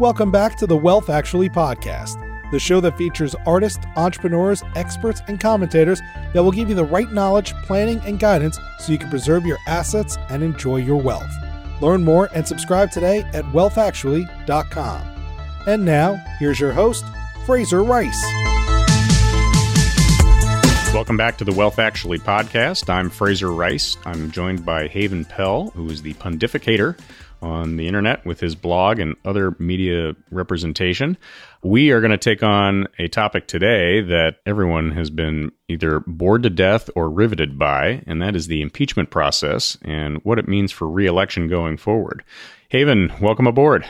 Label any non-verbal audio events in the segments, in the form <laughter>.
Welcome back to the Wealth Actually podcast, the show that features artists, entrepreneurs, experts, and commentators that will give you the right knowledge, planning, and guidance so you can preserve your assets and enjoy your wealth. Learn more and subscribe today at wealthactually.com. And now, here's your host, Fraser Rice. Welcome back to the Wealth Actually podcast. I'm Fraser Rice. I'm joined by Haven Pell, who is the pontificator on the internet with his blog and other media representation. We are going to take on a topic today that everyone has been either bored to death or riveted by, and that is the impeachment process and what it means for reelection going forward. Haven, welcome aboard.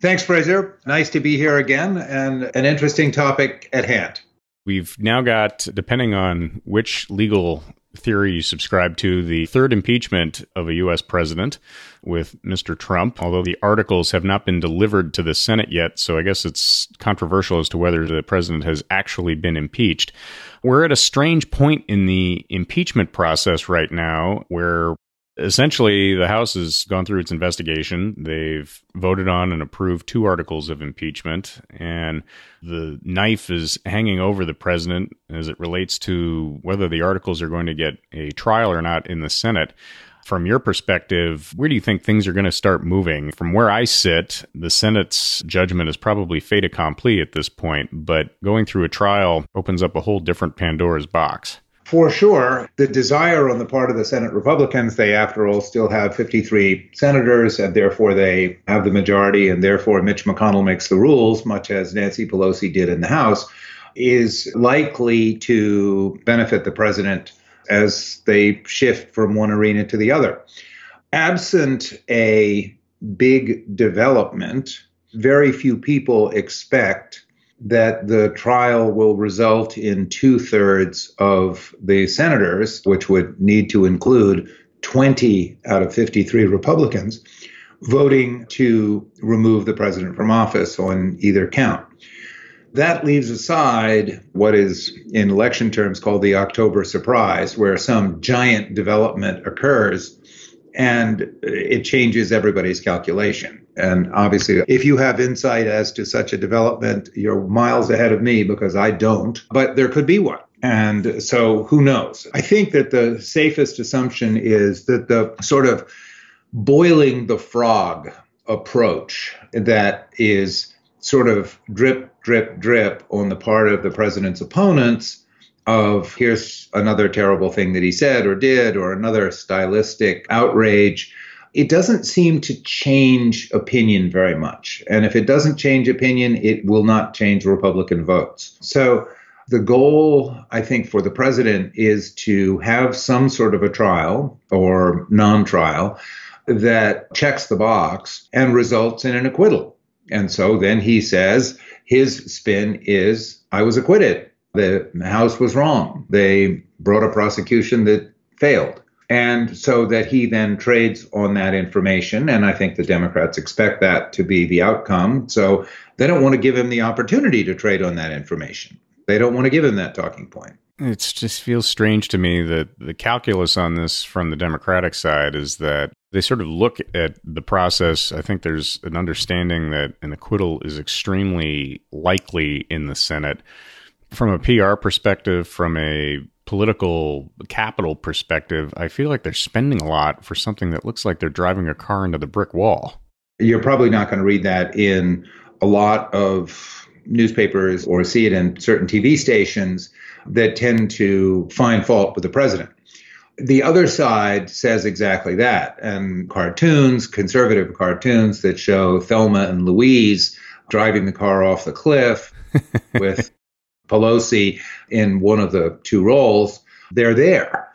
Thanks, Fraser. Nice to be here again and an interesting topic at hand. We've now got, depending on which legal theory you subscribe to, the third impeachment of a U.S. president with Mr. Trump, although the articles have not been delivered to the Senate yet. So I guess it's controversial as to whether the president has actually been impeached. We're at a strange point in the impeachment process right now where essentially the House has gone through its investigation. They've voted on and approved two articles of impeachment, and the knife is hanging over the president as it relates to whether the articles are going to get a trial or not in the Senate. From your perspective, where do you think things are going to start moving? From where I sit, the Senate's judgment is probably fait accompli at this point, but going through a trial opens up a whole different Pandora's box for sure, the desire on the part of the Senate Republicans, they, after all, still have 53 senators, and therefore they have the majority, and therefore Mitch McConnell makes the rules, much as Nancy Pelosi did in the House, is likely to benefit the president as they shift from one arena to the other. Absent a big development, very few people expect that the trial will result in two thirds of the senators, which would need to include 20 out of 53 Republicans, voting to remove the president from office on either count. That leaves aside what is, in election terms, called the October surprise, where some giant development occurs and it changes everybody's calculation. And obviously, if you have insight as to such a development, you're miles ahead of me because I don't, but there could be one. And so who knows? I think that the safest assumption is that the sort of boiling the frog approach that is sort of drip, drip, drip on the part of the president's opponents of here's another terrible thing that he said or did or another stylistic outrage it doesn't seem to change opinion very much. And if it doesn't change opinion, it will not change Republican votes. So the goal, I think, for the president is to have some sort of a trial or non trial that checks the box and results in an acquittal. And so then he says his spin is I was acquitted. The House was wrong. They brought a prosecution that failed. And so that he then trades on that information. And I think the Democrats expect that to be the outcome. So they don't want to give him the opportunity to trade on that information. They don't want to give him that talking point. It just feels strange to me that the calculus on this from the Democratic side is that they sort of look at the process. I think there's an understanding that an acquittal is extremely likely in the Senate. From a PR perspective, from a political capital perspective, I feel like they're spending a lot for something that looks like they're driving a car into the brick wall. You're probably not going to read that in a lot of newspapers or see it in certain TV stations that tend to find fault with the president. The other side says exactly that. And cartoons, conservative cartoons that show Thelma and Louise driving the car off the cliff <laughs> with Pelosi in one of the two roles, they're there.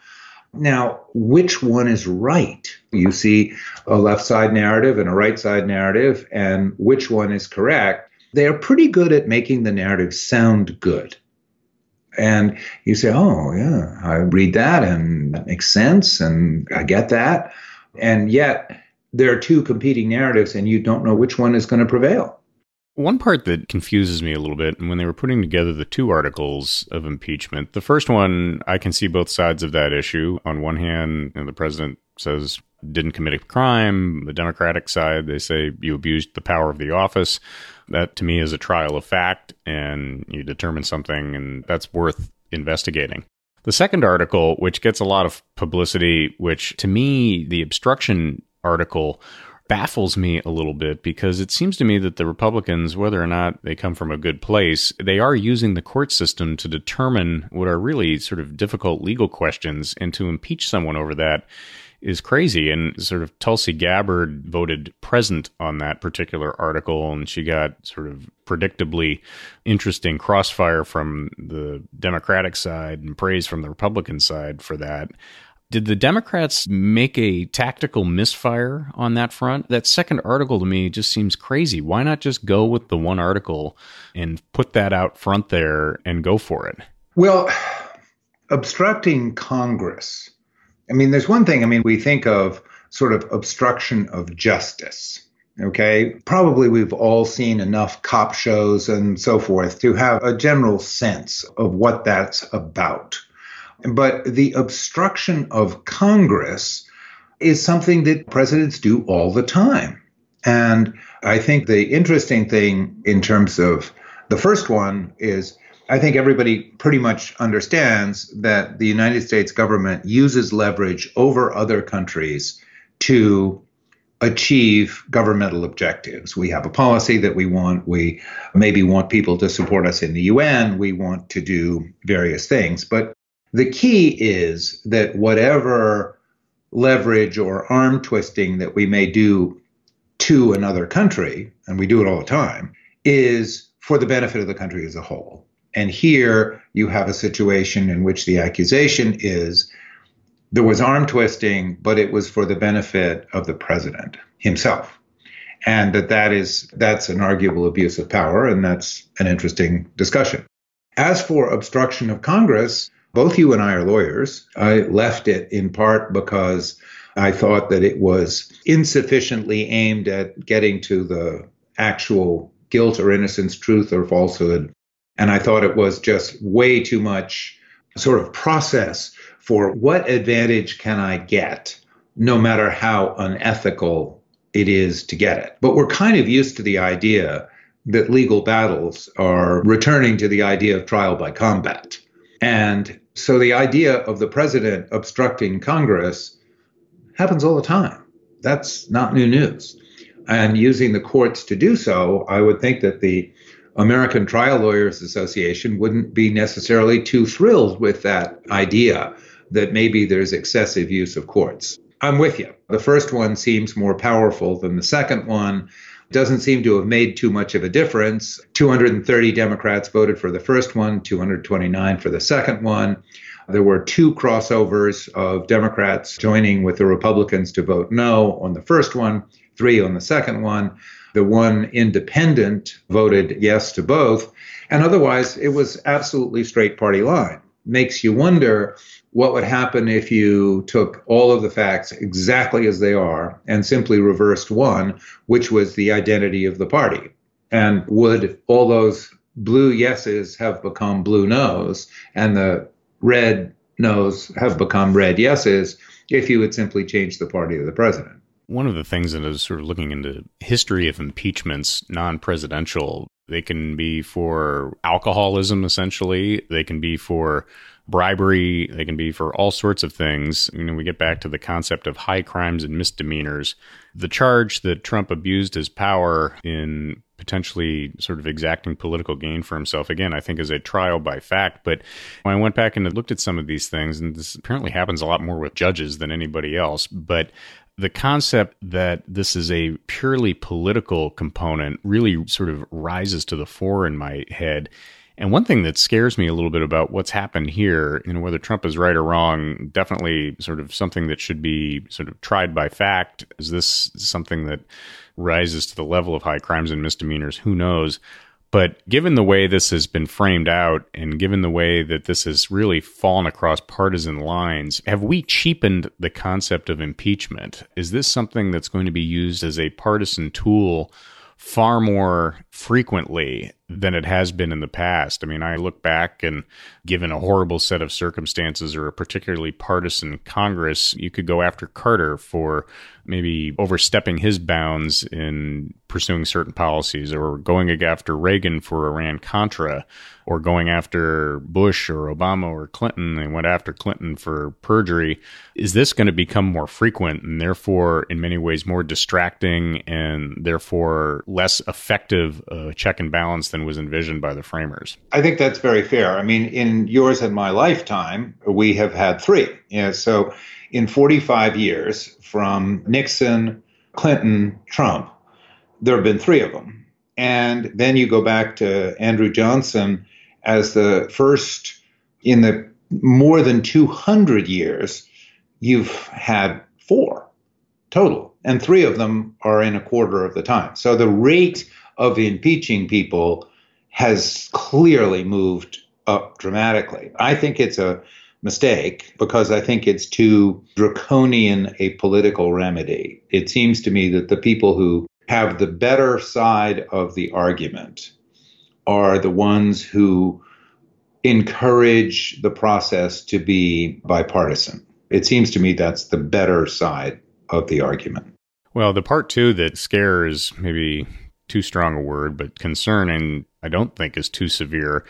Now, which one is right? You see a left side narrative and a right side narrative, and which one is correct? They are pretty good at making the narrative sound good. And you say, oh, yeah, I read that and that makes sense, and I get that. And yet, there are two competing narratives, and you don't know which one is going to prevail. One part that confuses me a little bit, and when they were putting together the two articles of impeachment, the first one, I can see both sides of that issue. On one hand, you know, the president says didn't commit a crime. The Democratic side, they say you abused the power of the office. That to me is a trial of fact, and you determine something, and that's worth investigating. The second article, which gets a lot of publicity, which to me, the obstruction article baffles me a little bit because it seems to me that the Republicans, whether or not they come from a good place, they are using the court system to determine what are really sort of difficult legal questions and to impeach someone over that is crazy. And sort of Tulsi Gabbard voted present on that particular article, and she got sort of predictably interesting crossfire from the Democratic side and praise from the Republican side for that. Did the Democrats make a tactical misfire on that front? That second article to me just seems crazy. Why not just go with the one article and put that out front there and go for it? Well, obstructing Congress. I mean, there's one thing, I mean, we think of sort of obstruction of justice. Okay. Probably we've all seen enough cop shows and so forth to have a general sense of what that's about. But the obstruction of Congress is something that presidents do all the time. And I think the interesting thing in terms of the first one is I think everybody pretty much understands that the United States government uses leverage over other countries to achieve governmental objectives. We have a policy that we want. We maybe want people to support us in the UN. We want to do various things. But the key is that whatever leverage or arm twisting that we may do to another country, and we do it all the time, is for the benefit of the country as a whole. And here you have a situation in which the accusation is there was arm twisting, but it was for the benefit of the president himself. And that that is that's an arguable abuse of power, and that's an interesting discussion. As for obstruction of Congress, both you and I are lawyers. I left it in part because I thought that it was insufficiently aimed at getting to the actual guilt or innocence, truth or falsehood. And I thought it was just way too much sort of process for what advantage can I get, no matter how unethical it is to get it. But we're kind of used to the idea that legal battles are returning to the idea of trial by combat. And so the idea of the president obstructing Congress happens all the time. That's not new news. And using the courts to do so, I would think that the American Trial Lawyers Association wouldn't be necessarily too thrilled with that idea that maybe there's excessive use of courts. I'm with you. The first one seems more powerful than the second one doesn't seem to have made too much of a difference. 230 Democrats voted for the first one, 229 for the second one. There were two crossovers of Democrats joining with the Republicans to vote no on the first one, three on the second one. The one independent voted yes to both. And otherwise, it was absolutely straight party line. Makes you wonder what would happen if you took all of the facts exactly as they are and simply reversed one, which was the identity of the party? And would all those blue yeses have become blue noes and the red noes have become red yeses if you had simply changed the party of the president? One of the things that is sort of looking into history of impeachments, non-presidential, they can be for alcoholism essentially, they can be for bribery, they can be for all sorts of things. You know, we get back to the concept of high crimes and misdemeanors. The charge that Trump abused his power in potentially sort of exacting political gain for himself again i think is a trial by fact but when i went back and looked at some of these things and this apparently happens a lot more with judges than anybody else but the concept that this is a purely political component really sort of rises to the fore in my head and one thing that scares me a little bit about what's happened here, and whether Trump is right or wrong, definitely sort of something that should be sort of tried by fact. Is this something that rises to the level of high crimes and misdemeanors? Who knows? But given the way this has been framed out and given the way that this has really fallen across partisan lines, have we cheapened the concept of impeachment? Is this something that's going to be used as a partisan tool far more frequently than it has been in the past. I mean, I look back and given a horrible set of circumstances or a particularly partisan Congress, you could go after Carter for maybe overstepping his bounds in pursuing certain policies or going after Reagan for Iran Contra or going after Bush or Obama or Clinton They went after Clinton for perjury. Is this going to become more frequent and therefore in many ways more distracting and therefore less effective uh, check and balance than was envisioned by the framers? I think that's very fair. I mean, in yours and my lifetime, we have had three. Yeah, so in 45 years from Nixon, Clinton, Trump, there have been three of them. And then you go back to Andrew Johnson as the first in the more than 200 years, you've had four total, and three of them are in a quarter of the time. So the rate of impeaching people has clearly moved up dramatically. I think it's a mistake because I think it's too draconian a political remedy. It seems to me that the people who have the better side of the argument are the ones who encourage the process to be bipartisan. It seems to me that's the better side of the argument. Well, the part two that scares maybe too strong a word, but concern, and I don't think is too severe,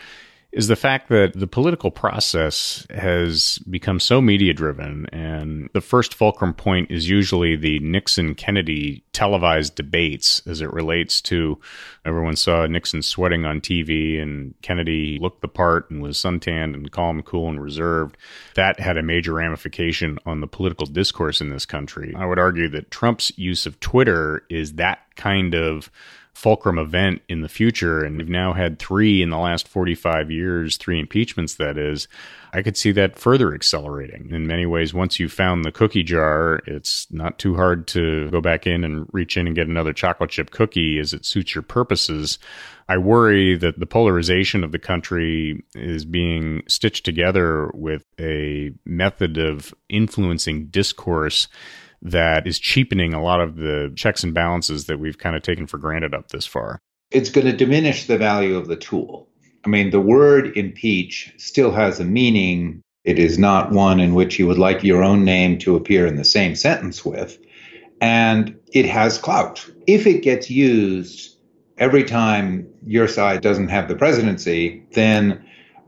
is the fact that the political process has become so media driven. And the first fulcrum point is usually the Nixon Kennedy televised debates as it relates to everyone saw Nixon sweating on TV and Kennedy looked the part and was suntanned and calm, cool, and reserved. That had a major ramification on the political discourse in this country. I would argue that Trump's use of Twitter is that kind of fulcrum event in the future. And we've now had three in the last 45 years, three impeachments, that is. I could see that further accelerating. In many ways, once you've found the cookie jar, it's not too hard to go back in and reach in and get another chocolate chip cookie as it suits your purposes. I worry that the polarization of the country is being stitched together with a method of influencing discourse that is cheapening a lot of the checks and balances that we've kind of taken for granted up this far. It's going to diminish the value of the tool. I mean, the word impeach still has a meaning. It is not one in which you would like your own name to appear in the same sentence with. And it has clout. If it gets used every time your side doesn't have the presidency, then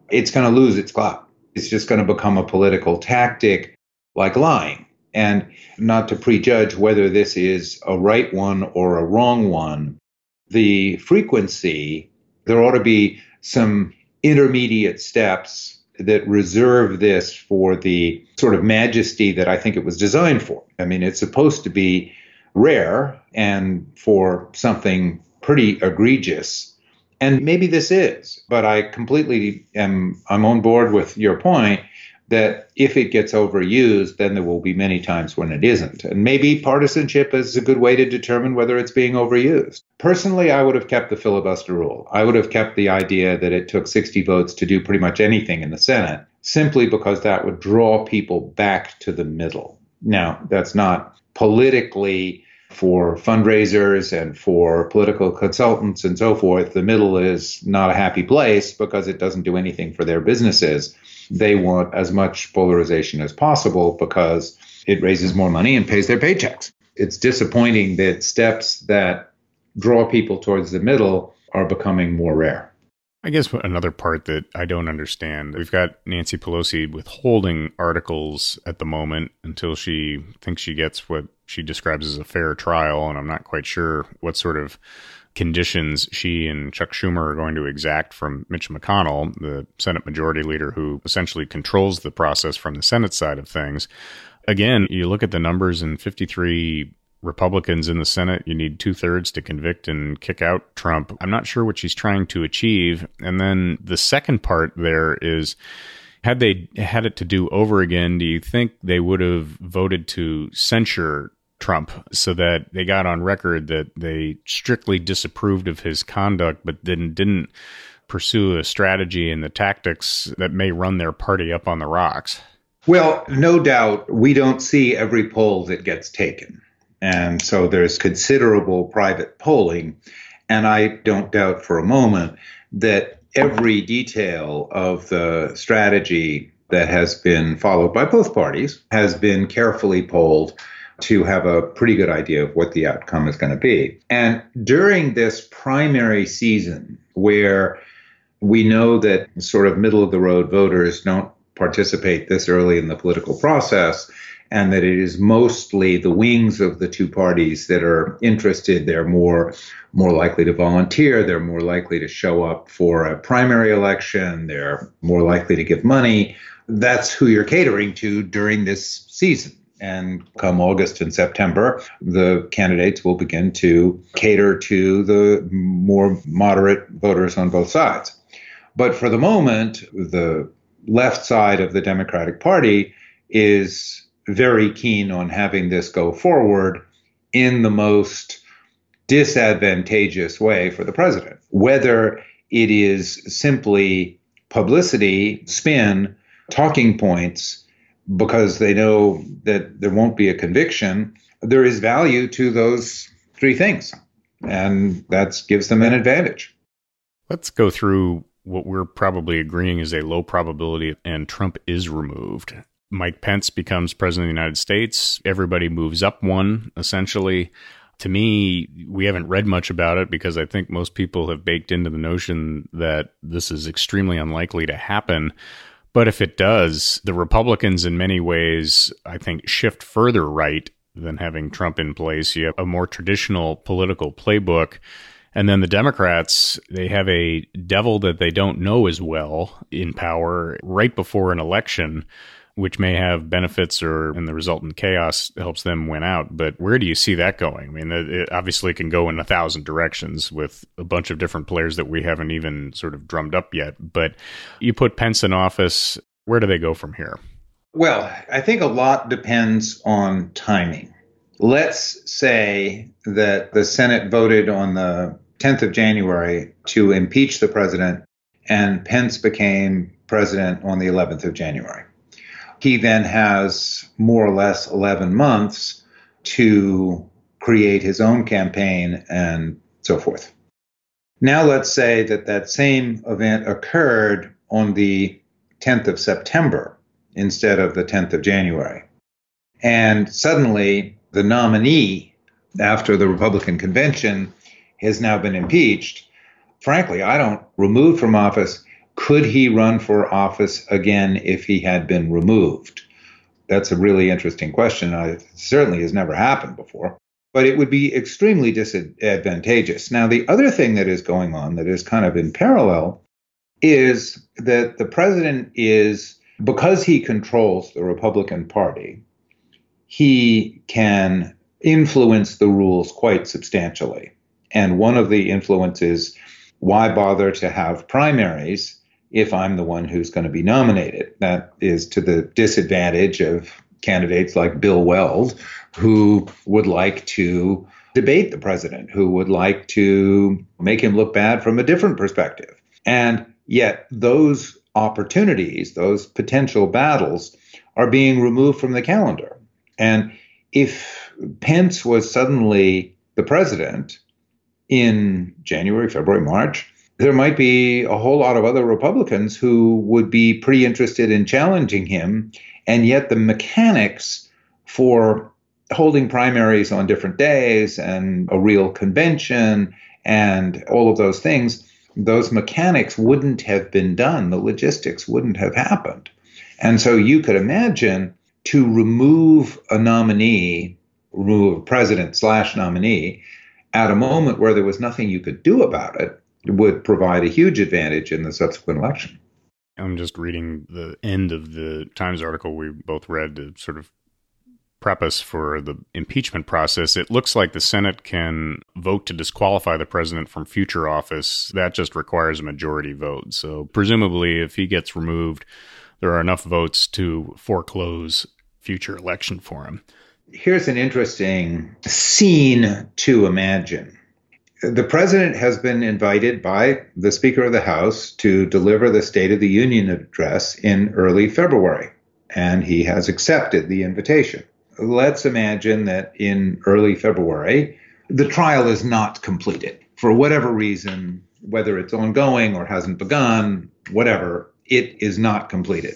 it's going to lose its clout. It's just going to become a political tactic like lying and not to prejudge whether this is a right one or a wrong one. The frequency, there ought to be some intermediate steps that reserve this for the sort of majesty that I think it was designed for. I mean, it's supposed to be rare and for something pretty egregious. And maybe this is, but I completely am I'm on board with your point that if it gets overused, then there will be many times when it isn't. And maybe partisanship is a good way to determine whether it's being overused. Personally, I would have kept the filibuster rule. I would have kept the idea that it took 60 votes to do pretty much anything in the Senate, simply because that would draw people back to the middle. Now, that's not politically for fundraisers and for political consultants and so forth. The middle is not a happy place because it doesn't do anything for their businesses they want as much polarization as possible because it raises more money and pays their paychecks. It's disappointing that steps that draw people towards the middle are becoming more rare. I guess another part that I don't understand we've got Nancy Pelosi withholding articles at the moment until she thinks she gets what she describes as a fair trial. And I'm not quite sure what sort of conditions she and Chuck Schumer are going to exact from Mitch McConnell, the Senate Majority Leader who essentially controls the process from the Senate side of things. Again, you look at the numbers in 53 Republicans in the Senate, you need two thirds to convict and kick out Trump. I'm not sure what she's trying to achieve. And then the second part there is had they had it to do over again, do you think they would have voted to censure Trump so that they got on record that they strictly disapproved of his conduct, but then didn't pursue a strategy and the tactics that may run their party up on the rocks. Well, no doubt we don't see every poll that gets taken. And so there's considerable private polling. And I don't doubt for a moment that every detail of the strategy that has been followed by both parties has been carefully polled to have a pretty good idea of what the outcome is going to be. And during this primary season, where we know that sort of middle of the road voters don't participate this early in the political process, and that it is mostly the wings of the two parties that are interested. They're more more likely to volunteer. They're more likely to show up for a primary election. They're more likely to give money. That's who you're catering to during this season. And come August and September, the candidates will begin to cater to the more moderate voters on both sides. But for the moment, the left side of the Democratic Party is very keen on having this go forward in the most disadvantageous way for the president. Whether it is simply publicity, spin, talking points, because they know that there won't be a conviction, there is value to those three things. And that gives them an advantage. Let's go through what we're probably agreeing is a low probability and Trump is removed. Mike Pence becomes president of the United States. Everybody moves up one, essentially. To me, we haven't read much about it because I think most people have baked into the notion that this is extremely unlikely to happen. But if it does, the Republicans, in many ways, I think, shift further right than having Trump in place. You have a more traditional political playbook. And then the Democrats, they have a devil that they don't know as well in power right before an election which may have benefits or in the resultant chaos helps them win out. But where do you see that going? I mean, it obviously can go in a thousand directions with a bunch of different players that we haven't even sort of drummed up yet. But you put Pence in office, where do they go from here? Well, I think a lot depends on timing. Let's say that the Senate voted on the 10th of January to impeach the president, and Pence became president on the 11th of January. He then has more or less 11 months to create his own campaign and so forth. Now, let's say that that same event occurred on the 10th of September instead of the 10th of January. And suddenly, the nominee after the Republican convention has now been impeached. Frankly, I don't, removed from office, could he run for office again if he had been removed? That's a really interesting question. It certainly has never happened before, but it would be extremely disadvantageous. Now, the other thing that is going on that is kind of in parallel is that the president is, because he controls the Republican Party, he can influence the rules quite substantially. And one of the influences why bother to have primaries if I'm the one who's going to be nominated. That is to the disadvantage of candidates like Bill Weld, who would like to debate the president, who would like to make him look bad from a different perspective. And yet, those opportunities, those potential battles, are being removed from the calendar. And if Pence was suddenly the president in January, February, March, there might be a whole lot of other Republicans who would be pretty interested in challenging him. And yet, the mechanics for holding primaries on different days and a real convention and all of those things, those mechanics wouldn't have been done. The logistics wouldn't have happened. And so you could imagine to remove a nominee, remove a president slash nominee, at a moment where there was nothing you could do about it would provide a huge advantage in the subsequent election. I'm just reading the end of the Times article we both read to sort of prep us for the impeachment process. It looks like the Senate can vote to disqualify the president from future office. That just requires a majority vote. So, presumably, if he gets removed, there are enough votes to foreclose future election for him. Here's an interesting scene to imagine the president has been invited by the Speaker of the House to deliver the State of the Union address in early February, and he has accepted the invitation. Let's imagine that in early February, the trial is not completed. for whatever reason, whether it's ongoing or hasn't begun, whatever, it is not completed.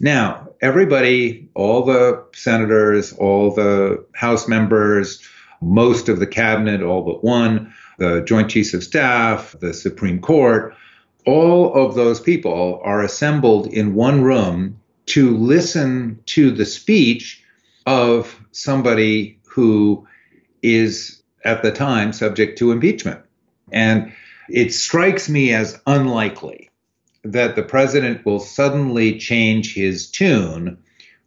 Now, everybody, all the senators, all the House members, most of the cabinet, all but one, the Joint Chiefs of Staff, the Supreme Court, all of those people are assembled in one room to listen to the speech of somebody who is at the time subject to impeachment. And it strikes me as unlikely that the president will suddenly change his tune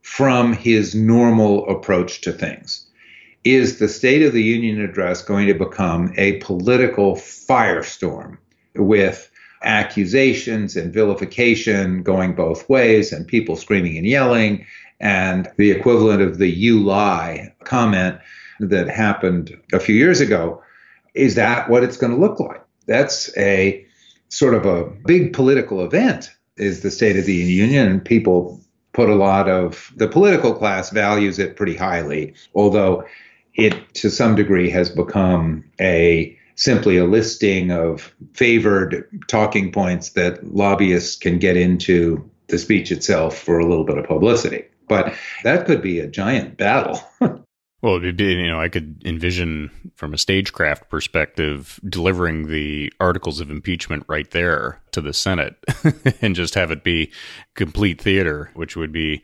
from his normal approach to things. Is the State of the Union address going to become a political firestorm with accusations and vilification going both ways and people screaming and yelling and the equivalent of the you lie comment that happened a few years ago? Is that what it's going to look like? That's a sort of a big political event is the State of the Union, people put a lot of the political class values it pretty highly, although it to some degree has become a simply a listing of favored talking points that lobbyists can get into the speech itself for a little bit of publicity. But that could be a giant battle. <laughs> Well, be, you know, I could envision from a stagecraft perspective delivering the articles of impeachment right there to the Senate <laughs> and just have it be complete theater, which would be,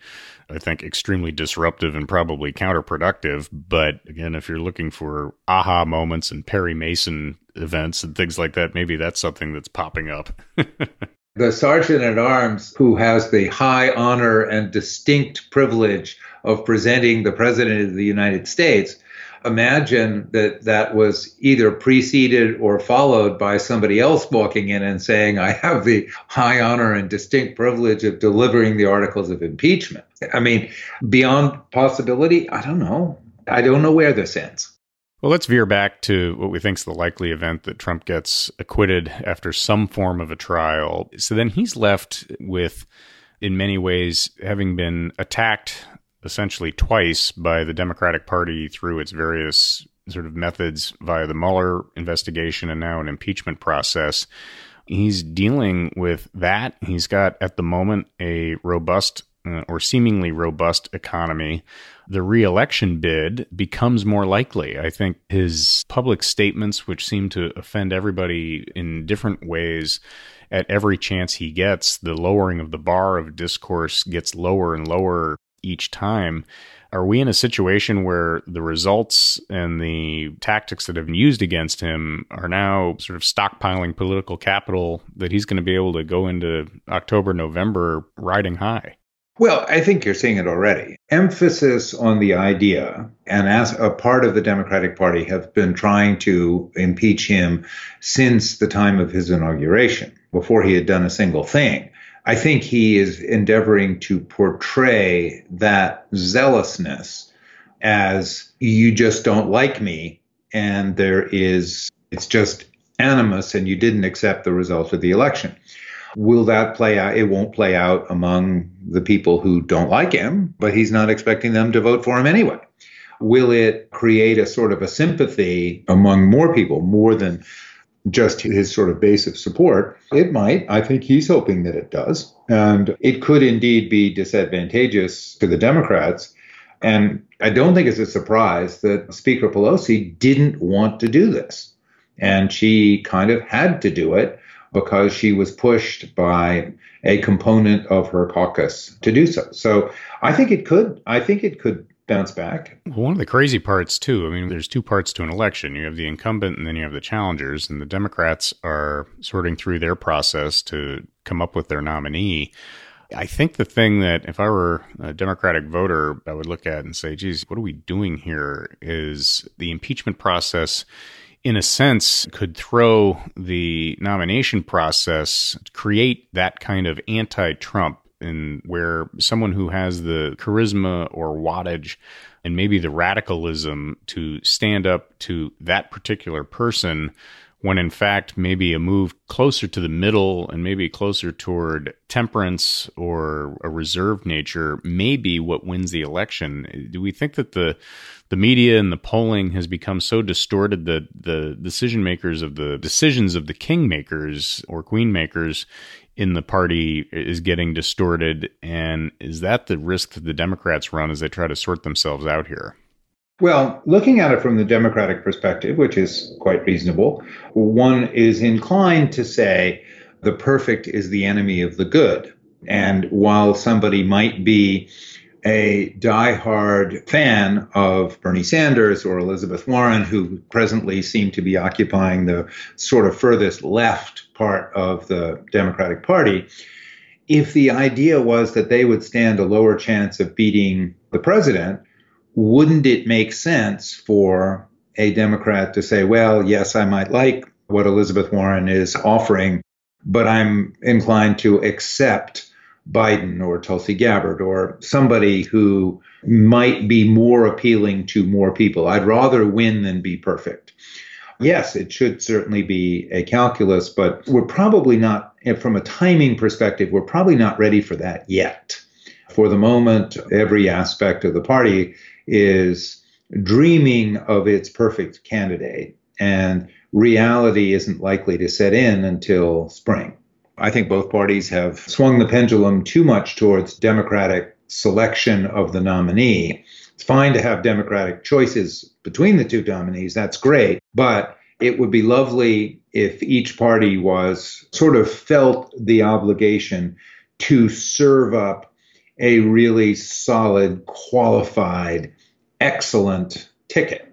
I think, extremely disruptive and probably counterproductive. But again, if you're looking for aha moments and Perry Mason events and things like that, maybe that's something that's popping up. <laughs> the sergeant at arms who has the high honor and distinct privilege of presenting the president of the United States, imagine that that was either preceded or followed by somebody else walking in and saying, I have the high honor and distinct privilege of delivering the articles of impeachment. I mean, beyond possibility, I don't know. I don't know where this ends. Well, let's veer back to what we think is the likely event that Trump gets acquitted after some form of a trial. So then he's left with, in many ways, having been attacked essentially twice by the Democratic Party through its various sort of methods via the Mueller investigation and now an impeachment process. He's dealing with that. He's got, at the moment, a robust uh, or seemingly robust economy, the reelection bid becomes more likely. I think his public statements, which seem to offend everybody in different ways at every chance he gets, the lowering of the bar of discourse gets lower and lower each time. Are we in a situation where the results and the tactics that have been used against him are now sort of stockpiling political capital that he's going to be able to go into October, November riding high? Well, I think you're seeing it already. Emphasis on the idea, and as a part of the Democratic Party have been trying to impeach him since the time of his inauguration, before he had done a single thing. I think he is endeavoring to portray that zealousness as you just don't like me, and there is, it's just animus, and you didn't accept the result of the election. Will that play out? It won't play out among the people who don't like him, but he's not expecting them to vote for him anyway. Will it create a sort of a sympathy among more people, more than just his sort of base of support? It might. I think he's hoping that it does. And it could indeed be disadvantageous to the Democrats. And I don't think it's a surprise that Speaker Pelosi didn't want to do this. And she kind of had to do it because she was pushed by a component of her caucus to do so. So I think it could. I think it could bounce back. One of the crazy parts, too, I mean, there's two parts to an election. You have the incumbent and then you have the challengers, and the Democrats are sorting through their process to come up with their nominee. I think the thing that if I were a Democratic voter, I would look at and say, geez, what are we doing here? Is the impeachment process in a sense, could throw the nomination process, create that kind of anti Trump, and where someone who has the charisma or wattage and maybe the radicalism to stand up to that particular person when in fact maybe a move closer to the middle and maybe closer toward temperance or a reserved nature may be what wins the election. Do we think that the the media and the polling has become so distorted that the decision makers of the decisions of the kingmakers or queen makers in the party is getting distorted and is that the risk that the Democrats run as they try to sort themselves out here? Well, looking at it from the Democratic perspective, which is quite reasonable, one is inclined to say the perfect is the enemy of the good. And while somebody might be a diehard fan of Bernie Sanders or Elizabeth Warren, who presently seem to be occupying the sort of furthest left part of the Democratic Party, if the idea was that they would stand a lower chance of beating the president, wouldn't it make sense for a Democrat to say, well, yes, I might like what Elizabeth Warren is offering, but I'm inclined to accept Biden or Tulsi Gabbard or somebody who might be more appealing to more people. I'd rather win than be perfect. Yes, it should certainly be a calculus, but we're probably not, eh, from a timing perspective, we're probably not ready for that yet. For the moment, every aspect of the party is dreaming of its perfect candidate, and reality isn't likely to set in until spring. I think both parties have swung the pendulum too much towards Democratic selection of the nominee. It's fine to have Democratic choices between the two nominees, that's great, but it would be lovely if each party was sort of felt the obligation to serve up a really solid, qualified, excellent ticket,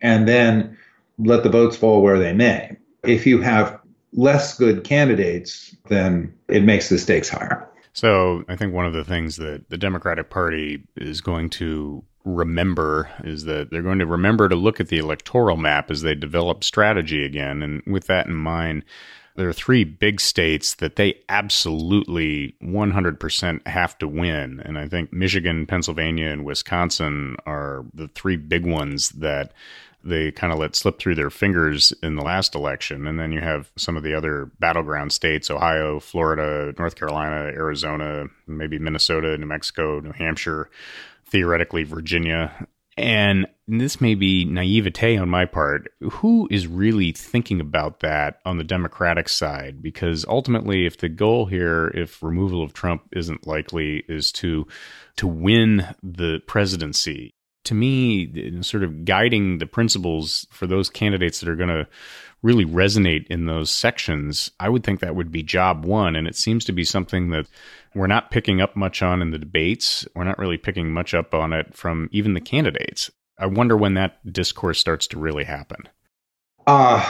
and then let the votes fall where they may. If you have less good candidates, then it makes the stakes higher. So I think one of the things that the Democratic Party is going to remember is that they're going to remember to look at the electoral map as they develop strategy again. And with that in mind, there are three big states that they absolutely 100% have to win. And I think Michigan, Pennsylvania, and Wisconsin are the three big ones that they kind of let slip through their fingers in the last election. And then you have some of the other battleground states Ohio, Florida, North Carolina, Arizona, maybe Minnesota, New Mexico, New Hampshire, theoretically Virginia. And this may be naivete on my part. Who is really thinking about that on the Democratic side? Because ultimately, if the goal here, if removal of Trump isn't likely, is to to win the presidency, to me, sort of guiding the principles for those candidates that are going to really resonate in those sections, I would think that would be job one. And it seems to be something that we're not picking up much on in the debates. We're not really picking much up on it from even the candidates. I wonder when that discourse starts to really happen. Uh,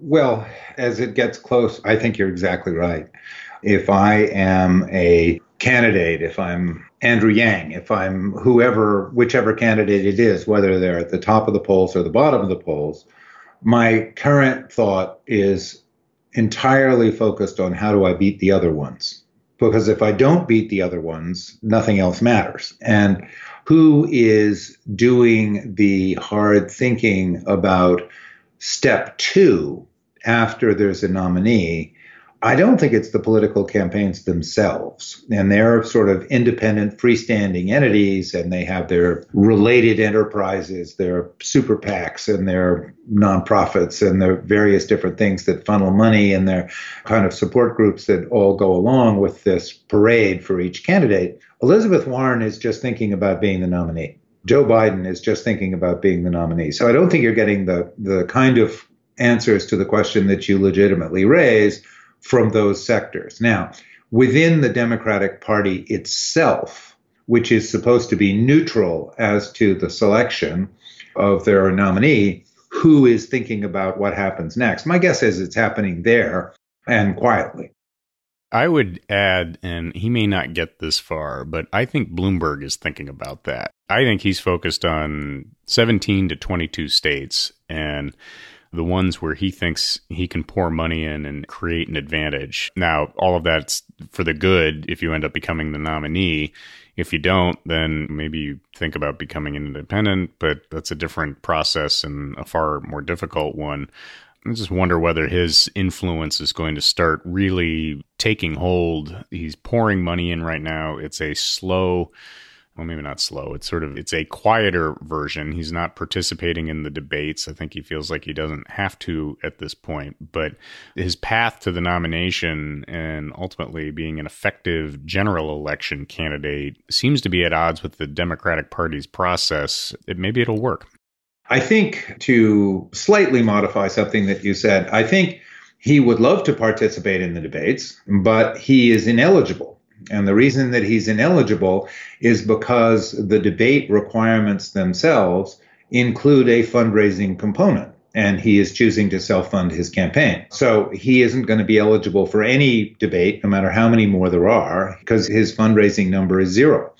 well, as it gets close, I think you're exactly right. If I am a candidate, if I'm Andrew Yang, if I'm whoever, whichever candidate it is, whether they're at the top of the polls or the bottom of the polls, my current thought is entirely focused on how do I beat the other ones? Because if I don't beat the other ones, nothing else matters. And who is doing the hard thinking about step two after there's a nominee I don't think it's the political campaigns themselves. And they're sort of independent, freestanding entities, and they have their related enterprises, their super PACs, and their nonprofits, and their various different things that funnel money, and their kind of support groups that all go along with this parade for each candidate. Elizabeth Warren is just thinking about being the nominee. Joe Biden is just thinking about being the nominee. So I don't think you're getting the, the kind of answers to the question that you legitimately raise from those sectors. Now, within the Democratic Party itself, which is supposed to be neutral as to the selection of their nominee, who is thinking about what happens next? My guess is it's happening there and quietly. I would add, and he may not get this far, but I think Bloomberg is thinking about that. I think he's focused on 17 to 22 states and the ones where he thinks he can pour money in and create an advantage. Now, all of that's for the good if you end up becoming the nominee. If you don't, then maybe you think about becoming an independent, but that's a different process and a far more difficult one. I just wonder whether his influence is going to start really taking hold. He's pouring money in right now. It's a slow well maybe not slow. It's sort of it's a quieter version. He's not participating in the debates. I think he feels like he doesn't have to at this point but his path to the nomination and ultimately being an effective general election candidate seems to be at odds with the democratic party's process. It maybe it'll work. I think to slightly modify something that you said, I think he would love to participate in the debates, but he is ineligible. And the reason that he's ineligible is because the debate requirements themselves include a fundraising component. And he is choosing to self fund his campaign. So he isn't going to be eligible for any debate, no matter how many more there are, because his fundraising number is zero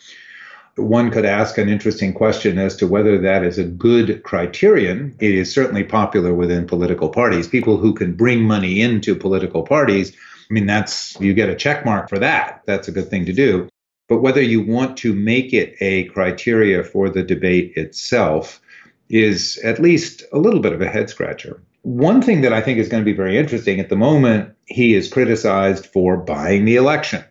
one could ask an interesting question as to whether that is a good criterion. It is certainly popular within political parties. People who can bring money into political parties, I mean, that's, you get a check mark for that. That's a good thing to do. But whether you want to make it a criteria for the debate itself is at least a little bit of a head scratcher. One thing that I think is going to be very interesting at the moment, he is criticized for buying the election.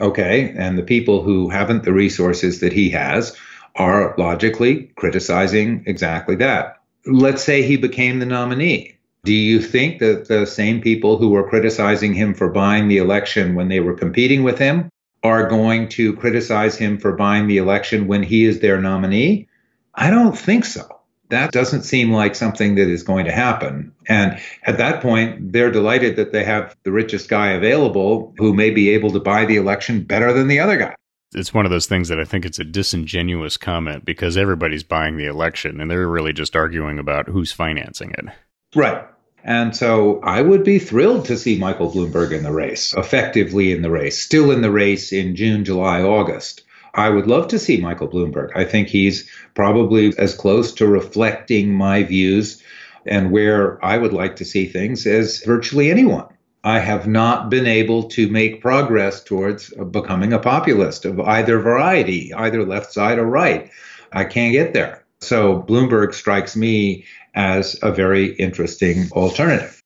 Okay. And the people who haven't the resources that he has are logically criticizing exactly that. Let's say he became the nominee. Do you think that the same people who were criticizing him for buying the election when they were competing with him are going to criticize him for buying the election when he is their nominee? I don't think so that doesn't seem like something that is going to happen. And at that point, they're delighted that they have the richest guy available who may be able to buy the election better than the other guy. It's one of those things that I think it's a disingenuous comment because everybody's buying the election and they're really just arguing about who's financing it. Right. And so I would be thrilled to see Michael Bloomberg in the race, effectively in the race, still in the race in June, July, August. I would love to see Michael Bloomberg. I think he's probably as close to reflecting my views and where I would like to see things as virtually anyone. I have not been able to make progress towards becoming a populist of either variety, either left side or right. I can't get there. So Bloomberg strikes me as a very interesting alternative.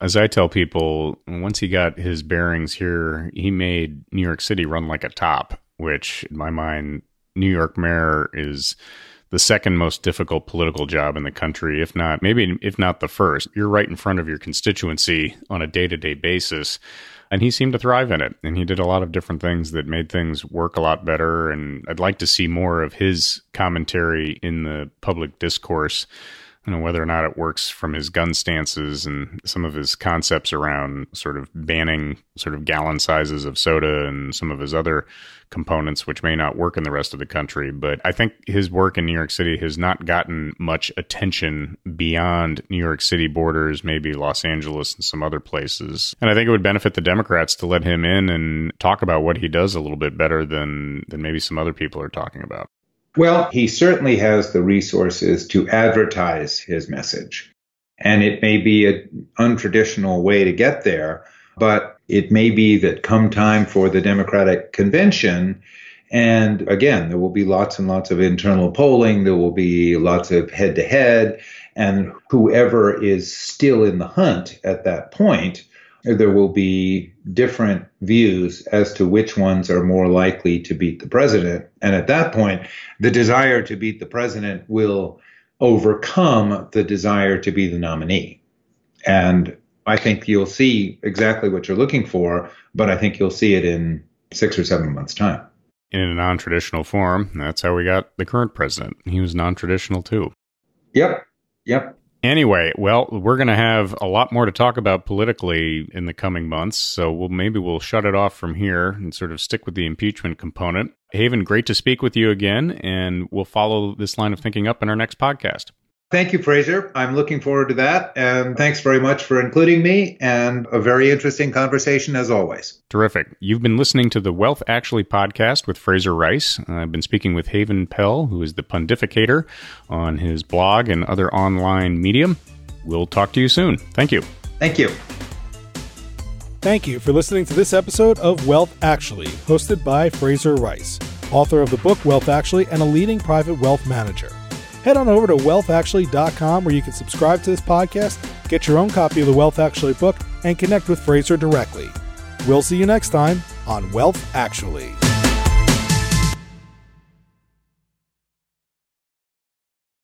As I tell people, once he got his bearings here, he made New York City run like a top which in my mind, New York mayor is the second most difficult political job in the country, if not maybe if not the first. You're right in front of your constituency on a day-to-day basis. And he seemed to thrive in it. And he did a lot of different things that made things work a lot better. And I'd like to see more of his commentary in the public discourse you know, whether or not it works from his gun stances and some of his concepts around sort of banning sort of gallon sizes of soda and some of his other components, which may not work in the rest of the country. But I think his work in New York City has not gotten much attention beyond New York City borders, maybe Los Angeles and some other places. And I think it would benefit the Democrats to let him in and talk about what he does a little bit better than, than maybe some other people are talking about. Well, he certainly has the resources to advertise his message. And it may be an untraditional way to get there, but it may be that come time for the Democratic convention, and again, there will be lots and lots of internal polling, there will be lots of head to head, and whoever is still in the hunt at that point there will be different views as to which ones are more likely to beat the president. And at that point, the desire to beat the president will overcome the desire to be the nominee. And I think you'll see exactly what you're looking for, but I think you'll see it in six or seven months' time. In a non traditional form. That's how we got the current president. He was non traditional too. Yep. Yep. Anyway, well, we're going to have a lot more to talk about politically in the coming months, so we'll maybe we'll shut it off from here and sort of stick with the impeachment component. Haven, great to speak with you again, and we'll follow this line of thinking up in our next podcast. Thank you, Fraser. I'm looking forward to that. And thanks very much for including me and a very interesting conversation as always. Terrific. You've been listening to the Wealth Actually podcast with Fraser Rice. I've been speaking with Haven Pell, who is the pontificator on his blog and other online medium. We'll talk to you soon. Thank you. Thank you. Thank you for listening to this episode of Wealth Actually, hosted by Fraser Rice, author of the book Wealth Actually and a leading private wealth manager. Head on over to wealthactually.com where you can subscribe to this podcast Get your own copy of the Wealth Actually book and connect with Fraser directly. We'll see you next time on Wealth Actually.